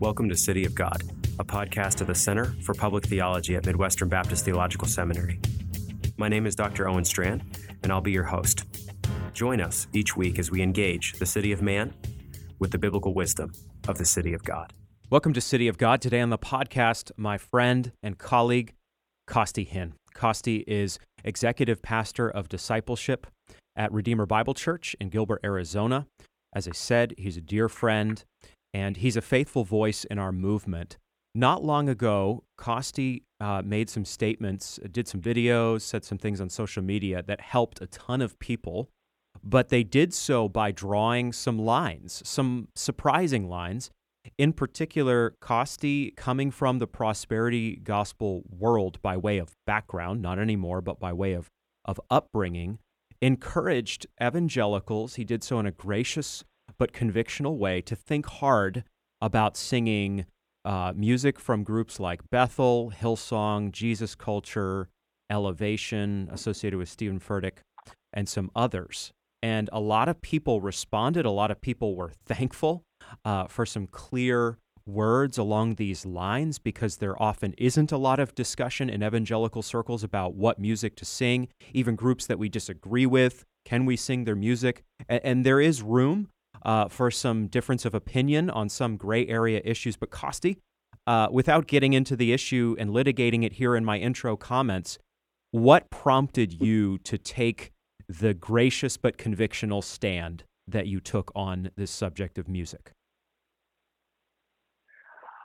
Welcome to City of God, a podcast of the Center for Public Theology at Midwestern Baptist Theological Seminary. My name is Dr. Owen Strachan, and I'll be your host. Join us each week as we engage the city of man with the biblical wisdom of the city of God. Welcome to City of God. Today on the podcast, my friend and colleague, Costi Hinn. Costi is executive pastor of discipleship at Redeemer Bible Church in Gilbert, Arizona. As I said, he's a dear friend and he's a faithful voice in our movement. Not long ago, Costi uh, made some statements, did some videos, said some things on social media that helped a ton of people, but they did so by drawing some lines, some surprising lines. In particular, Costi, coming from the prosperity gospel world by way of background, not anymore, but by way of, of upbringing, encouraged evangelicals. He did so in a gracious but convictional way to think hard about singing uh, music from groups like Bethel, Hillsong, Jesus Culture, Elevation, associated with Stephen Furtick, and some others. And a lot of people responded. A lot of people were thankful uh, for some clear words along these lines because there often isn't a lot of discussion in evangelical circles about what music to sing, even groups that we disagree with. Can we sing their music? And, and there is room uh, for some difference of opinion on some gray area issues. But Costi, uh, without getting into the issue and litigating it here in my intro comments, what prompted you to take the gracious but convictional stand that you took on this subject of music?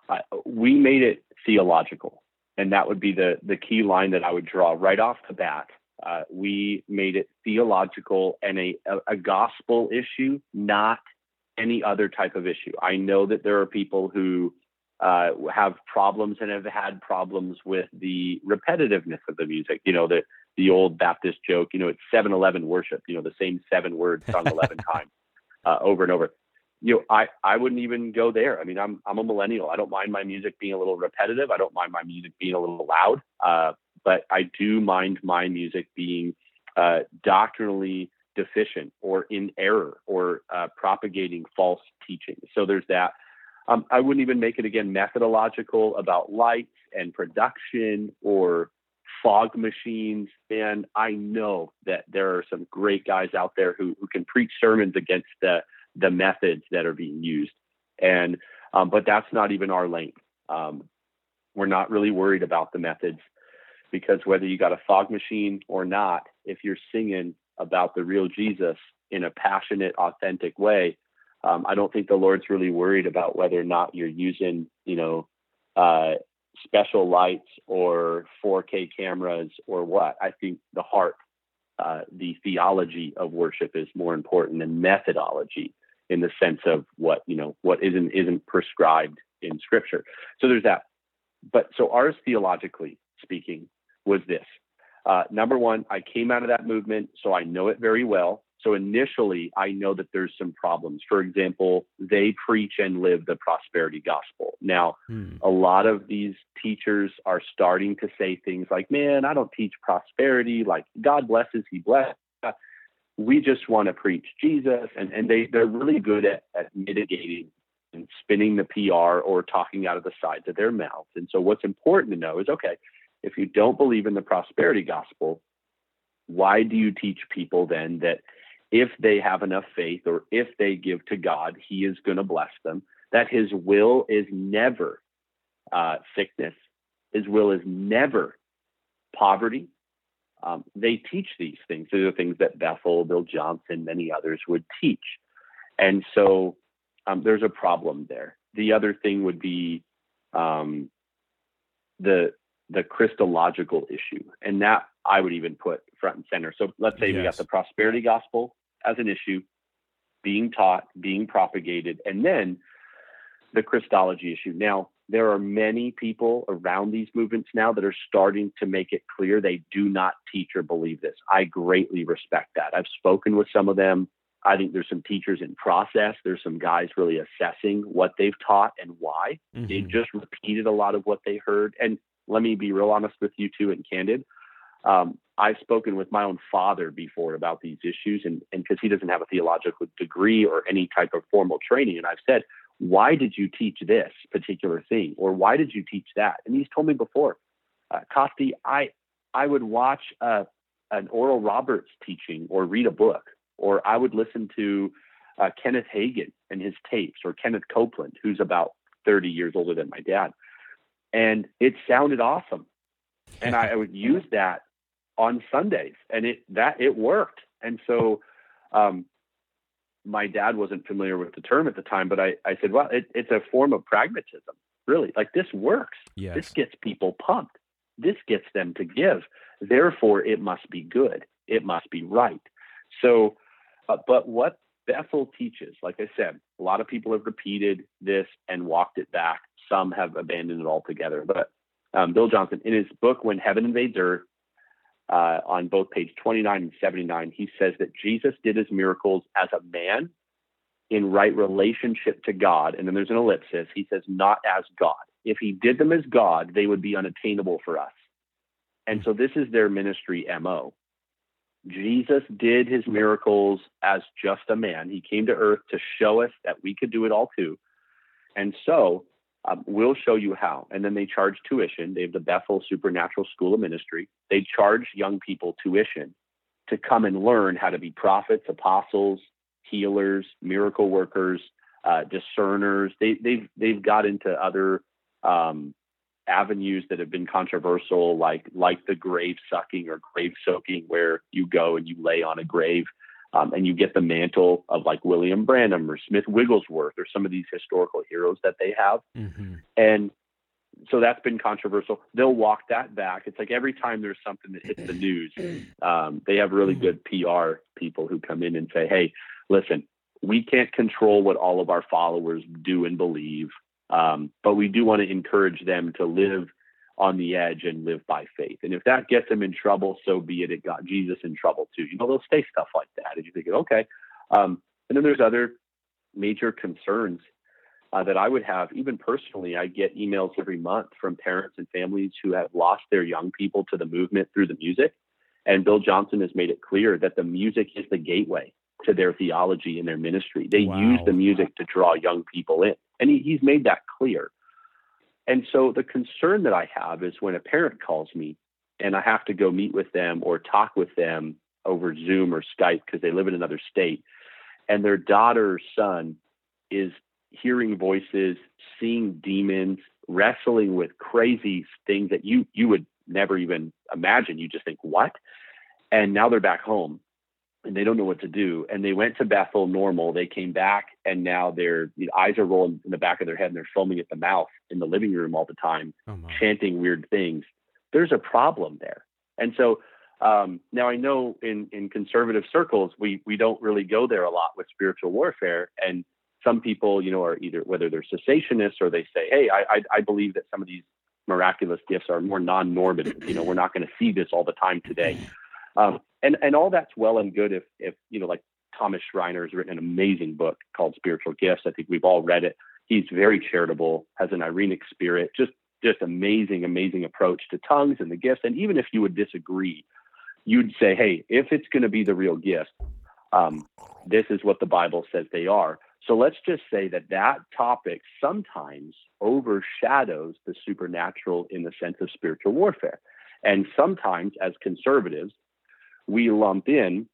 Uh, we made it theological, and that would be the the key line that I would draw right off the bat. Uh, we made it theological and a, a, a gospel issue, not any other type of issue. I know that there are people who uh, have problems and have had problems with the repetitiveness of the music. You know, the the old Baptist joke. You know, it's 7-Eleven worship. You know, the same seven words sung eleven times uh, over and over. You know, I I wouldn't even go there. I mean, I'm I'm a millennial. I don't mind my music being a little repetitive. I don't mind my music being a little loud. Uh, but I do mind my music being uh, doctrinally deficient or in error or uh, propagating false teaching. So there's that. Um, I wouldn't even make it again methodological about lights and production or fog machines. And I know that there are some great guys out there who, who can preach sermons against the, the methods that are being used. And um, but that's not even our lane. Um, we're not really worried about the methods because whether you got a fog machine or not, if you're singing about the real Jesus in a passionate, authentic way, um, I don't think the Lord's really worried about whether or not you're using, you know, uh, special lights or 4K cameras or what. I think the heart, uh, the theology of worship is more important than methodology in the sense of what you know what isn't isn't prescribed in Scripture. So there's that. But so ours theologically speaking was this. Uh, number one, I came out of that movement, so I know it very well. So initially, I know that there's some problems. For example, they preach and live the prosperity gospel. Now, hmm. a lot of these teachers are starting to say things like, man, I don't teach prosperity. Like, God blesses, He blesses. We just want to preach Jesus. And, and they, they're really good at, at mitigating and spinning the PR or talking out of the sides of their mouths. And so, what's important to know is okay, if you don't believe in the prosperity gospel, why do you teach people then that if they have enough faith or if they give to God, He is going to bless them? That His will is never uh, sickness, His will is never poverty. Um, they teach these things. These are the things that Bethel, Bill Johnson, many others would teach. And so um, there's a problem there. The other thing would be um, the the Christological issue. And that I would even put front and center. So let's say yes. we got the prosperity gospel as an issue being taught, being propagated, and then the Christology issue. Now, there are many people around these movements now that are starting to make it clear they do not teach or believe this. I greatly respect that. I've spoken with some of them. I think there's some teachers in process. There's some guys really assessing what they've taught and why. Mm-hmm. They just repeated a lot of what they heard. And let me be real honest with you too and candid. Um, I've spoken with my own father before about these issues, and because he doesn't have a theological degree or any type of formal training, and I've said, why did you teach this particular thing? Or why did you teach that? And he's told me before, uh, Costi, I, I would watch uh, an Oral Roberts teaching or read a book, or I would listen to uh, Kenneth Hagin and his tapes, or Kenneth Copeland, who's about 30 years older than my dad. And it sounded awesome. And I, I would use that on Sundays and it, that it worked. And so, um, my dad wasn't familiar with the term at the time, but I, I said, well, it, it's a form of pragmatism, really. Like this works. Yes. This gets people pumped. This gets them to give. Therefore, it must be good. It must be right. So, uh, but what Bethel teaches, like I said, a lot of people have repeated this and walked it back. Some have abandoned it altogether. But um, Bill Johnson, in his book, When Heaven Invades Earth, uh, on both page 29 and 79, he says that Jesus did his miracles as a man in right relationship to God. And then there's an ellipsis. He says, not as God. If he did them as God, they would be unattainable for us. And so this is their ministry MO. Jesus did his miracles as just a man. He came to earth to show us that we could do it all too. And so um, we'll show you how. And then they charge tuition. They have the Bethel Supernatural School of Ministry. They charge young people tuition to come and learn how to be prophets, apostles, healers, miracle workers, uh, discerners. They, they've they've got into other um, avenues that have been controversial, like like the grave sucking or grave soaking, where you go and you lay on a grave um, and you get the mantle of like William Branham or Smith Wigglesworth or some of these historical heroes that they have. Mm-hmm. And so that's been controversial. They'll walk that back. It's like every time there's something that hits the news, um, they have really good PR people who come in and say, hey, listen, we can't control what all of our followers do and believe, um, but we do want to encourage them to live on the edge and live by faith. And if that gets them in trouble, so be it. It got Jesus in trouble too. You know, they'll say stuff like that. And you think, okay. Um, and then there's other major concerns uh, that I would have, even personally. I get emails every month from parents and families who have lost their young people to the movement through the music. And Bill Johnson has made it clear that the music is the gateway to their theology and their ministry. They wow. use the music to draw young people in. And he, he's made that clear. And so the concern that I have is when a parent calls me and I have to go meet with them or talk with them over Zoom or Skype because they live in another state, and their daughter or son is hearing voices, seeing demons, wrestling with crazy things that you you would never even imagine. You just think, what? And now they're back home and they don't know what to do. And they went to Bethel normal. They came back and now their the eyes are rolling in the back of their head and they're foaming at the mouth in the living room all the time, oh chanting weird things. There's a problem there. And so um, now I know in, in conservative circles, we, we don't really go there a lot with spiritual warfare. And some people, you know, are either whether they're cessationists or they say, Hey, I, I, I believe that some of these miraculous gifts are more non-normative. You know, we're not going to see this all the time today. Um, and and all that's well and good if if you know like Thomas Schreiner has written an amazing book called Spiritual Gifts. I think we've all read it. He's very charitable, has an irenic spirit, just just amazing, amazing approach to tongues and the gifts. And even if you would disagree, you'd say, hey, if it's going to be the real gift, um, this is what the Bible says they are. So let's just say that that topic sometimes overshadows the supernatural in the sense of spiritual warfare. And sometimes, as conservatives, we lump in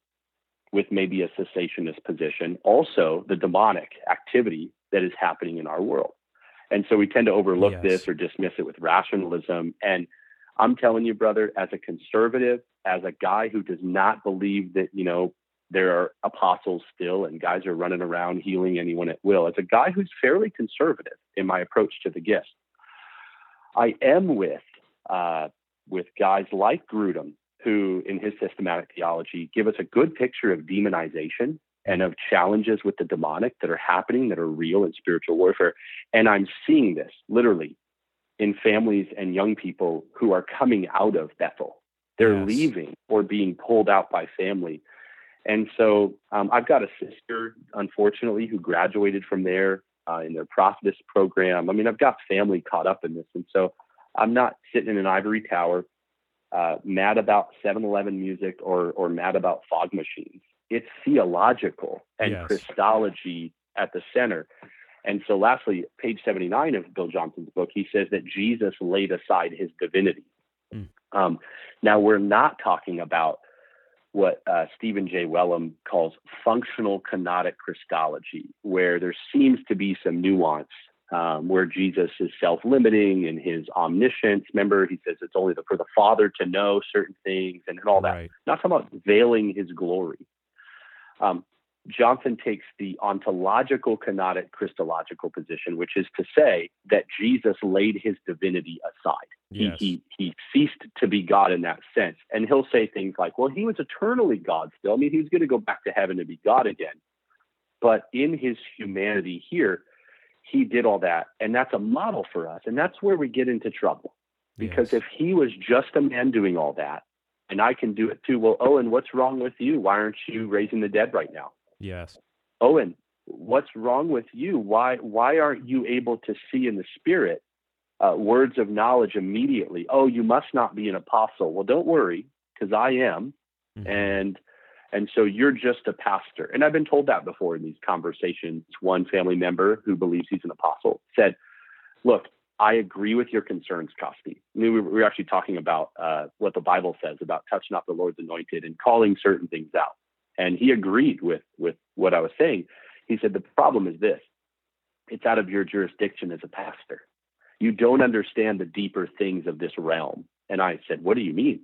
with maybe a cessationist position also the demonic activity that is happening in our world. And so we tend to overlook yes. this or dismiss it with rationalism. And I'm telling you, brother, as a conservative, as a guy who does not believe that, you know, there are apostles still and guys are running around healing anyone at will, as a guy who's fairly conservative in my approach to the gifts, I am with uh, with guys like Grudem who, in his systematic theology, give us a good picture of demonization and of challenges with the demonic that are happening that are real in spiritual warfare. And I'm seeing this literally in families and young people who are coming out of Bethel. They're yes. leaving or being pulled out by family. And so um, I've got a sister, unfortunately, who graduated from there uh, in their prophetess program. I mean, I've got family caught up in this. And so I'm not sitting in an ivory tower uh, mad about 7-Eleven music or or mad about fog machines. It's theological and yes. Christology at the center. And so, lastly, page 79 of Bill Johnson's book, he says that Jesus laid aside his divinity. Mm. Um, now, we're not talking about what uh, Stephen J. Wellum calls functional kenotic Christology, where there seems to be some nuance um, where Jesus is self limiting in his omniscience. Remember, he says it's only the, for the Father to know certain things and, and all that. Right. Not talking about veiling his glory. Um, Johnson takes the ontological kenotic Christological position, which is to say that Jesus laid his divinity aside. Yes. He, he, he ceased to be God in that sense. And he'll say things like, well, he was eternally God still. I mean, he was going to go back to heaven and be God again. But in his humanity here, he did all that. And that's a model for us. And that's where we get into trouble. Because yes. if he was just a man doing all that, and I can do it too, well, Owen, what's wrong with you? Why aren't you raising the dead right now? Yes. Owen, what's wrong with you? Why why aren't you able to see in the spirit uh, words of knowledge immediately? Oh, you must not be an apostle. Well, don't worry, because I am, mm-hmm. and and so you're just a pastor. And I've been told that before in these conversations. One family member who believes he's an apostle said, Look, I agree with your concerns, Costi. I mean, we were actually talking about uh, what the Bible says about touching not the Lord's anointed and calling certain things out. And he agreed with, with what I was saying. He said, The problem is this it's out of your jurisdiction as a pastor. You don't understand the deeper things of this realm. And I said, What do you mean?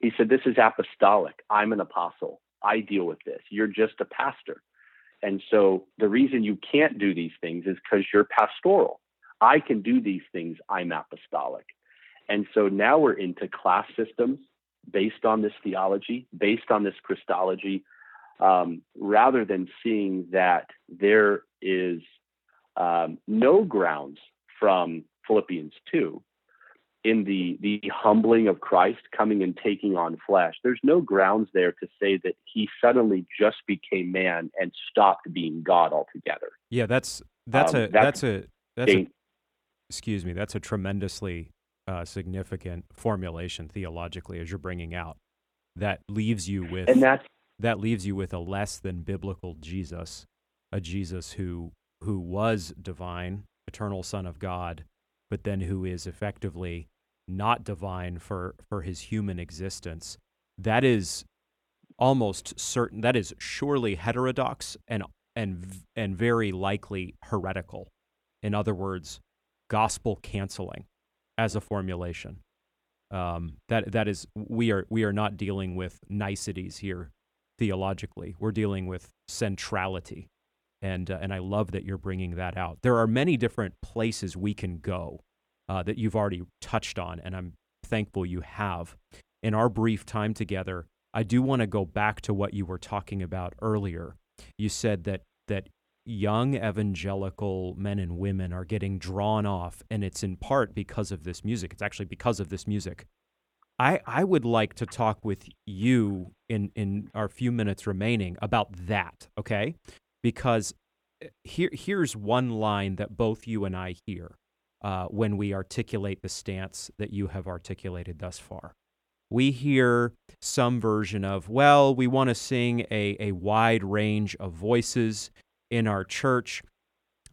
He said, This is apostolic. I'm an apostle. I deal with this. You're just a pastor. And so the reason you can't do these things is because you're pastoral. I can do these things. I'm apostolic. And so now we're into class systems based on this theology, based on this Christology, um, rather than seeing that there is um, no grounds from Philippians 2 in the the humbling of Christ coming and taking on flesh. There's no grounds there to say that he suddenly just became man and stopped being God altogether. Yeah, that's that's um, a that's, that's, a that's a excuse me, that's a tremendously uh, significant formulation theologically as you're bringing out. That leaves you with and that's, that leaves you with a less than biblical Jesus, a Jesus who who was divine, eternal Son of God, but then who is effectively not divine for, for his human existence, that is almost certain, that is surely heterodox and, and, and very likely heretical. In other words, gospel canceling as a formulation. Um, that that is we are we are not dealing with niceties here theologically. We're dealing with centrality, and uh, and I love that you're bringing that out. There are many different places we can go uh, that you've already touched on, and I'm thankful you have. In our brief time together, I do want to go back to what you were talking about earlier. You said that that young evangelical men and women are getting drawn off, and it's in part because of this music. It's actually because of this music. I, I would like to talk with you in, in our few minutes remaining about that, okay? Because eh, here, here's one line that both you and I hear uh, when we articulate the stance that you have articulated thus far. We hear some version of, well, we want to sing a, a wide range of voices in our church.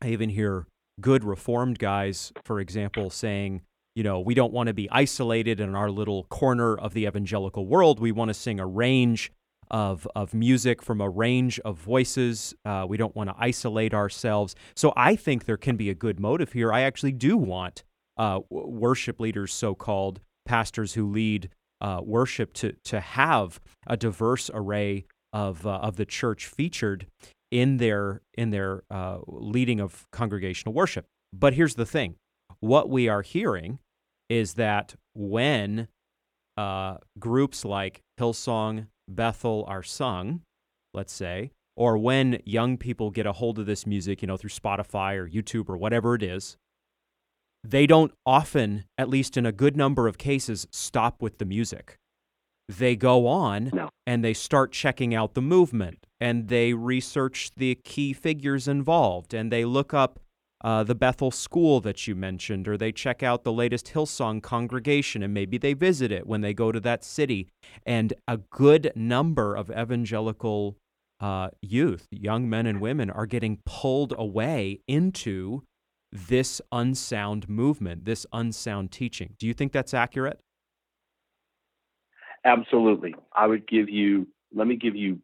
I even hear good reformed guys, for example, saying, you know, we don't want to be isolated in our little corner of the evangelical world. We want to sing a range of, of music from a range of voices. Uh, we don't want to isolate ourselves. So I think there can be a good motive here. I actually do want uh, worship leaders, so called pastors who lead uh, worship, to, to have a diverse array of, uh, of the church featured in their, in their uh, leading of congregational worship. But here's the thing what we are hearing is that when uh, groups like Hillsong, Bethel are sung, let's say, or when young people get a hold of this music, you know, through Spotify or YouTube or whatever it is, they don't often, at least in a good number of cases, stop with the music. They go on no. and they start checking out the movement and they research the key figures involved and they look up uh, the Bethel school that you mentioned, or they check out the latest Hillsong congregation and maybe they visit it when they go to that city. And a good number of evangelical uh, youth, young men and women, are getting pulled away into this unsound movement, this unsound teaching. Do you think that's accurate? Absolutely. I would give you, let me give you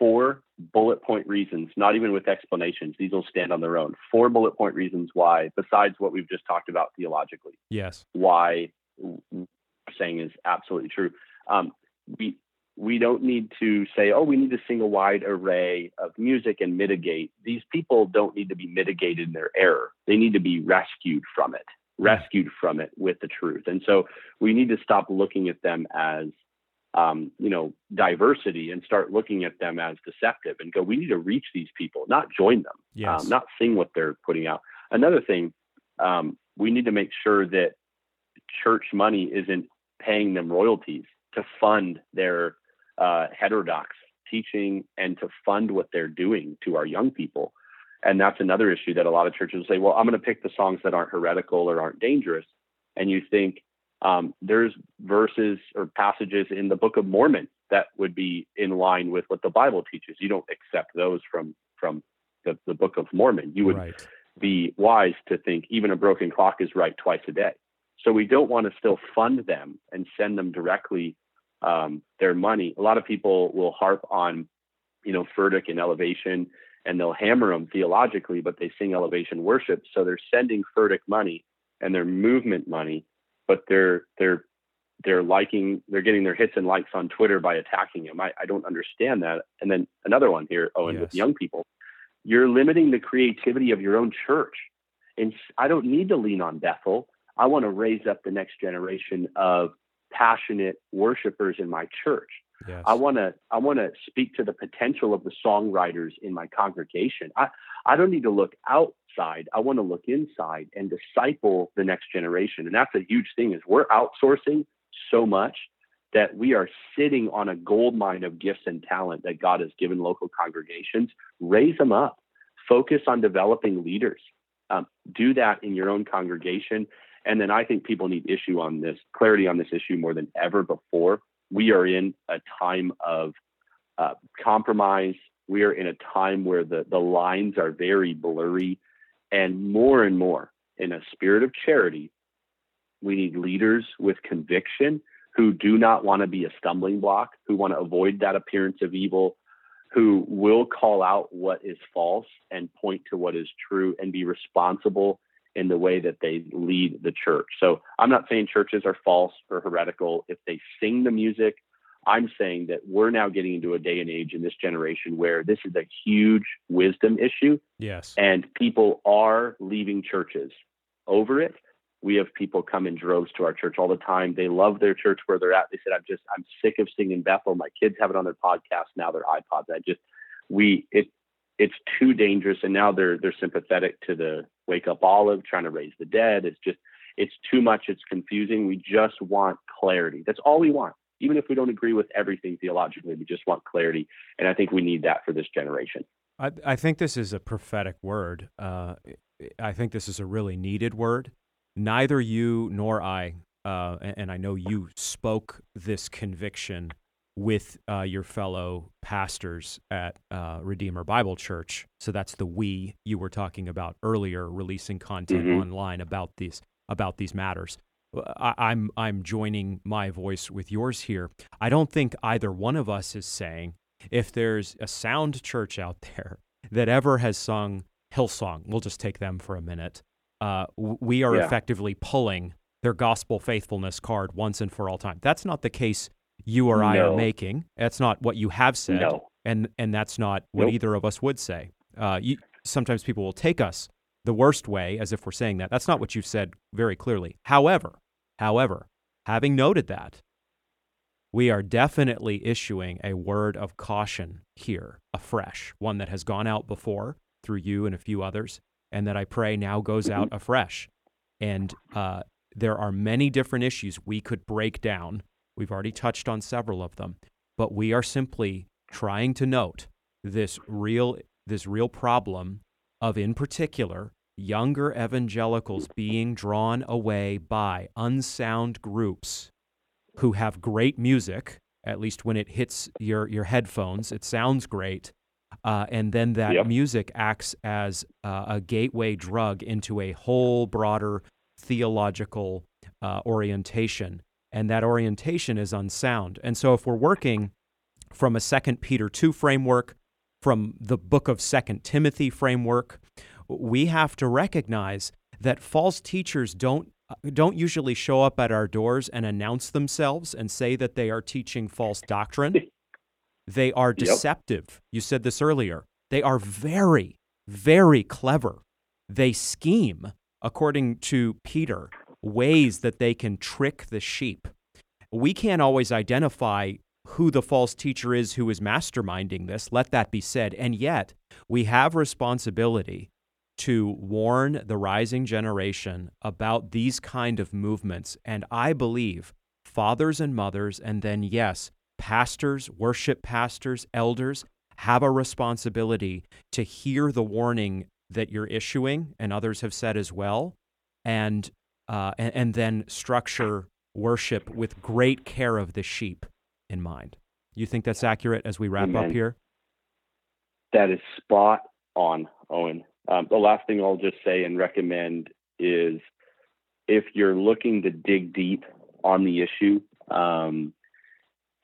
four bullet point reasons, not even with explanations. These will stand on their own. Four bullet point reasons why, besides what we've just talked about theologically. Yes. Why saying is absolutely true. Um, we we don't need to say, oh, we need to sing a wide array of music and mitigate. These people don't need to be mitigated in their error. They need to be rescued from it, rescued from it with the truth. And so we need to stop looking at them as, um, you know, diversity and start looking at them as deceptive and go, we need to reach these people, not join them, yes. um, not sing what they're putting out. Another thing, um, we need to make sure that church money isn't paying them royalties to fund their uh, heterodox teaching and to fund what they're doing to our young people. And that's another issue that a lot of churches say, well, I'm going to pick the songs that aren't heretical or aren't dangerous. And you think um, there's verses or passages in the Book of Mormon that would be in line with what the Bible teaches. You don't accept those from from the, the Book of Mormon. You would right. be wise to think even a broken clock is right twice a day. So we don't want to still fund them and send them directly um, their money. A lot of people will harp on, you know, Furtick and elevation, and they'll hammer them theologically, but they sing elevation worship. So they're sending Furtick money and their movement money, but they're they're they're liking they're getting their hits and likes on Twitter by attacking him. I, I don't understand that. And then another one here, Owen, yes. with young people, you're limiting the creativity of your own church. And I don't need to lean on Bethel. I want to raise up the next generation of passionate worshipers in my church. Yes. I want to I want to speak to the potential of the songwriters in my congregation. I I don't need to look outside. I want to look inside and disciple the next generation. And that's a huge thing is we're outsourcing so much that we are sitting on a gold mine of gifts and talent that God has given local congregations. Raise them up. Focus on developing leaders. Um, do that in your own congregation and then I think people need issue on this clarity on this issue more than ever before. We are in a time of uh, compromise. We are in a time where the, the lines are very blurry, and more and more in a spirit of charity, we need leaders with conviction who do not want to be a stumbling block, who want to avoid that appearance of evil, who will call out what is false and point to what is true and be responsible in the way that they lead the church. So I'm not saying churches are false or heretical if they sing the music. I'm saying that we're now getting into a day and age in this generation where this is a huge wisdom issue. Yes. And people are leaving churches over it. We have people come in droves to our church all the time. They love their church where they're at. They said, I'm just, I'm sick of singing Bethel. My kids have it on their podcast now, their iPods. I just, we, it, it's too dangerous. And now they're, they're sympathetic to the Wake Up Olive, trying to raise the dead. It's just, it's too much. It's confusing. We just want clarity. That's all we want. Even if we don't agree with everything theologically, we just want clarity. And I think we need that for this generation. I, I think this is a prophetic word. Uh, I think this is a really needed word. Neither you nor I, uh, and I know you spoke this conviction with uh, your fellow pastors at uh, Redeemer Bible Church. So that's the we you were talking about earlier, releasing content Mhm. online about these about these matters. I, I'm I'm joining my voice with yours here. I don't think either one of us is saying if there's a sound church out there that ever has sung Hillsong, we'll just take them for a minute. Uh, we are Yeah. effectively pulling their gospel faithfulness card once and for all time. That's not the case you or I are making. That's not what you have said, No. and and that's not what Nope. either of us would say. Uh, you, sometimes people will take us the worst way as if we're saying that. That's not what you've said very clearly. However, however, having noted that, we are definitely issuing a word of caution here, afresh, one that has gone out before through you and a few others, and that I pray now goes out afresh. And uh, there are many different issues we could break down. We've already touched on several of them, but we are simply trying to note this real this real problem of, in particular, younger evangelicals being drawn away by unsound groups who have great music at least when it hits your, your headphones. It sounds great. Uh, and then that Yep. music acts as uh, a gateway drug into a whole broader theological uh, orientation. And that orientation is unsound. And so if we're working from a Second Peter 2 framework, from the book of Second Timothy framework, we have to recognize that false teachers don't don't usually show up at our doors and announce themselves and say that they are teaching false doctrine. They are deceptive. You said this earlier. They are very, very clever. They scheme, according to Peter, ways that they can trick the sheep. We can't always identify who the false teacher is who is masterminding this, let that be said. And yet, we have responsibility to warn the rising generation about these kind of movements. And I believe fathers and mothers, and then, yes, pastors, worship pastors, elders, have a responsibility to hear the warning that you're issuing, and others have said as well, and, uh, and, and then structure worship with great care of the sheep in mind. You think that's accurate as we wrap Amen. up here? That is spot on, Owen. Um, the last thing I'll just say and recommend is if you're looking to dig deep on the issue, um,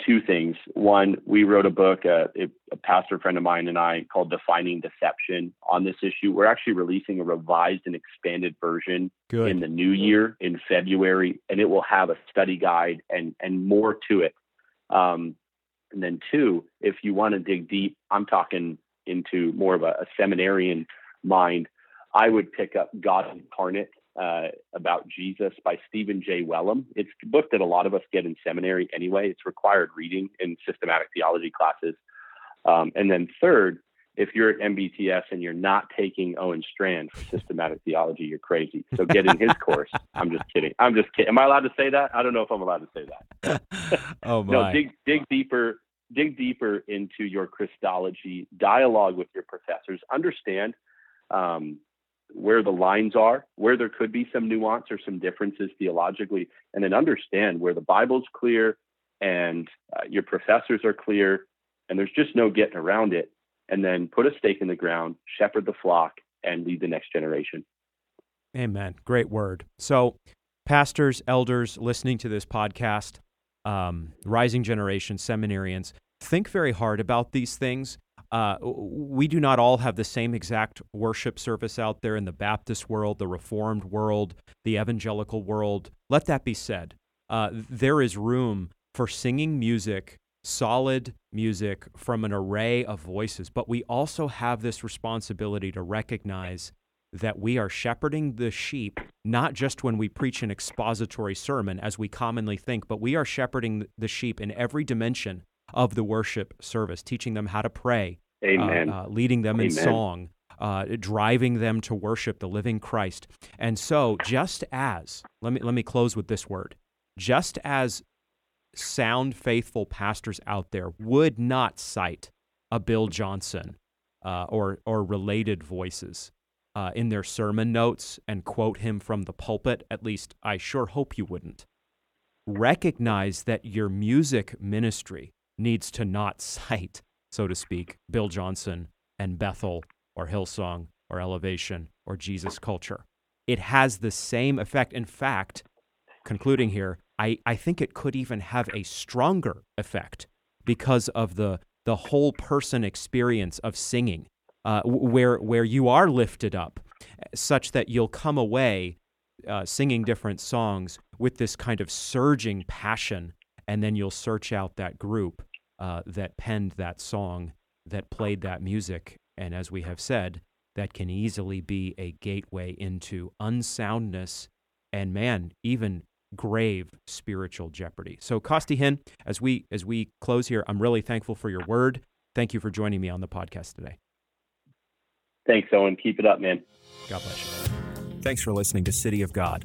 two things. One, we wrote a book, uh, a pastor friend of mine and I called Defining Deception on this issue. We're actually releasing a revised and expanded version Good. in the new year in February, and it will have a study guide and, and more to it. Um, and then, two, if you want to dig deep, I'm talking into more of a, a seminarian mind. I would pick up God Incarnate uh, about Jesus by Stephen J. Wellum. It's a book that a lot of us get in seminary anyway. It's required reading in systematic theology classes. Um, and then third, if you're at MBTS and you're not taking Owen Strachan for systematic theology, you're crazy. So get in his course. I'm just kidding. I'm just kidding. Am I allowed to say that? I don't know if I'm allowed to say that. oh my. No, dig dig deeper. Dig deeper into your Christology. Dialogue with your professors. Understand um, where the lines are, where there could be some nuance or some differences theologically, and then understand where the Bible's clear and uh, your professors are clear, and there's just no getting around it. And then put a stake in the ground, shepherd the flock, and lead the next generation. Amen. Great word. So, pastors, elders listening to this podcast, um, rising generation, seminarians, think very hard about these things. Uh, we do not all have the same exact worship service out there in the Baptist world, the Reformed world, the evangelical world. Let that be said. Uh, there is room for singing music, solid music from an array of voices, but we also have this responsibility to recognize that we are shepherding the sheep not just when we preach an expository sermon, as we commonly think, but we are shepherding the sheep in every dimension of the worship service, teaching them how to pray, Amen. uh, uh, leading them in song, uh, driving them to worship the living Christ. And so, just as let me let me close with this word, just as sound, faithful pastors out there would not cite a Bill Johnson uh, or or related voices uh, in their sermon notes and quote him from the pulpit. At least I sure hope you wouldn't. Recognize that your music ministry needs to not cite, so to speak, Bill Johnson and Bethel or Hillsong or Elevation or Jesus culture. It has the same effect. In fact, concluding here, I, I think it could even have a stronger effect because of the, the whole person experience of singing, uh, where, where you are lifted up, such that you'll come away uh, singing different songs with this kind of surging passion, and then you'll search out that group uh, that penned that song, that played that music, and as we have said, that can easily be a gateway into unsoundness and man, even grave spiritual jeopardy. So, Costi Hinn, as we as we close here, I'm really thankful for your word. Thank you for joining me on the podcast today. Thanks, Owen. Keep it up, man. God bless you. Thanks for listening to City of God,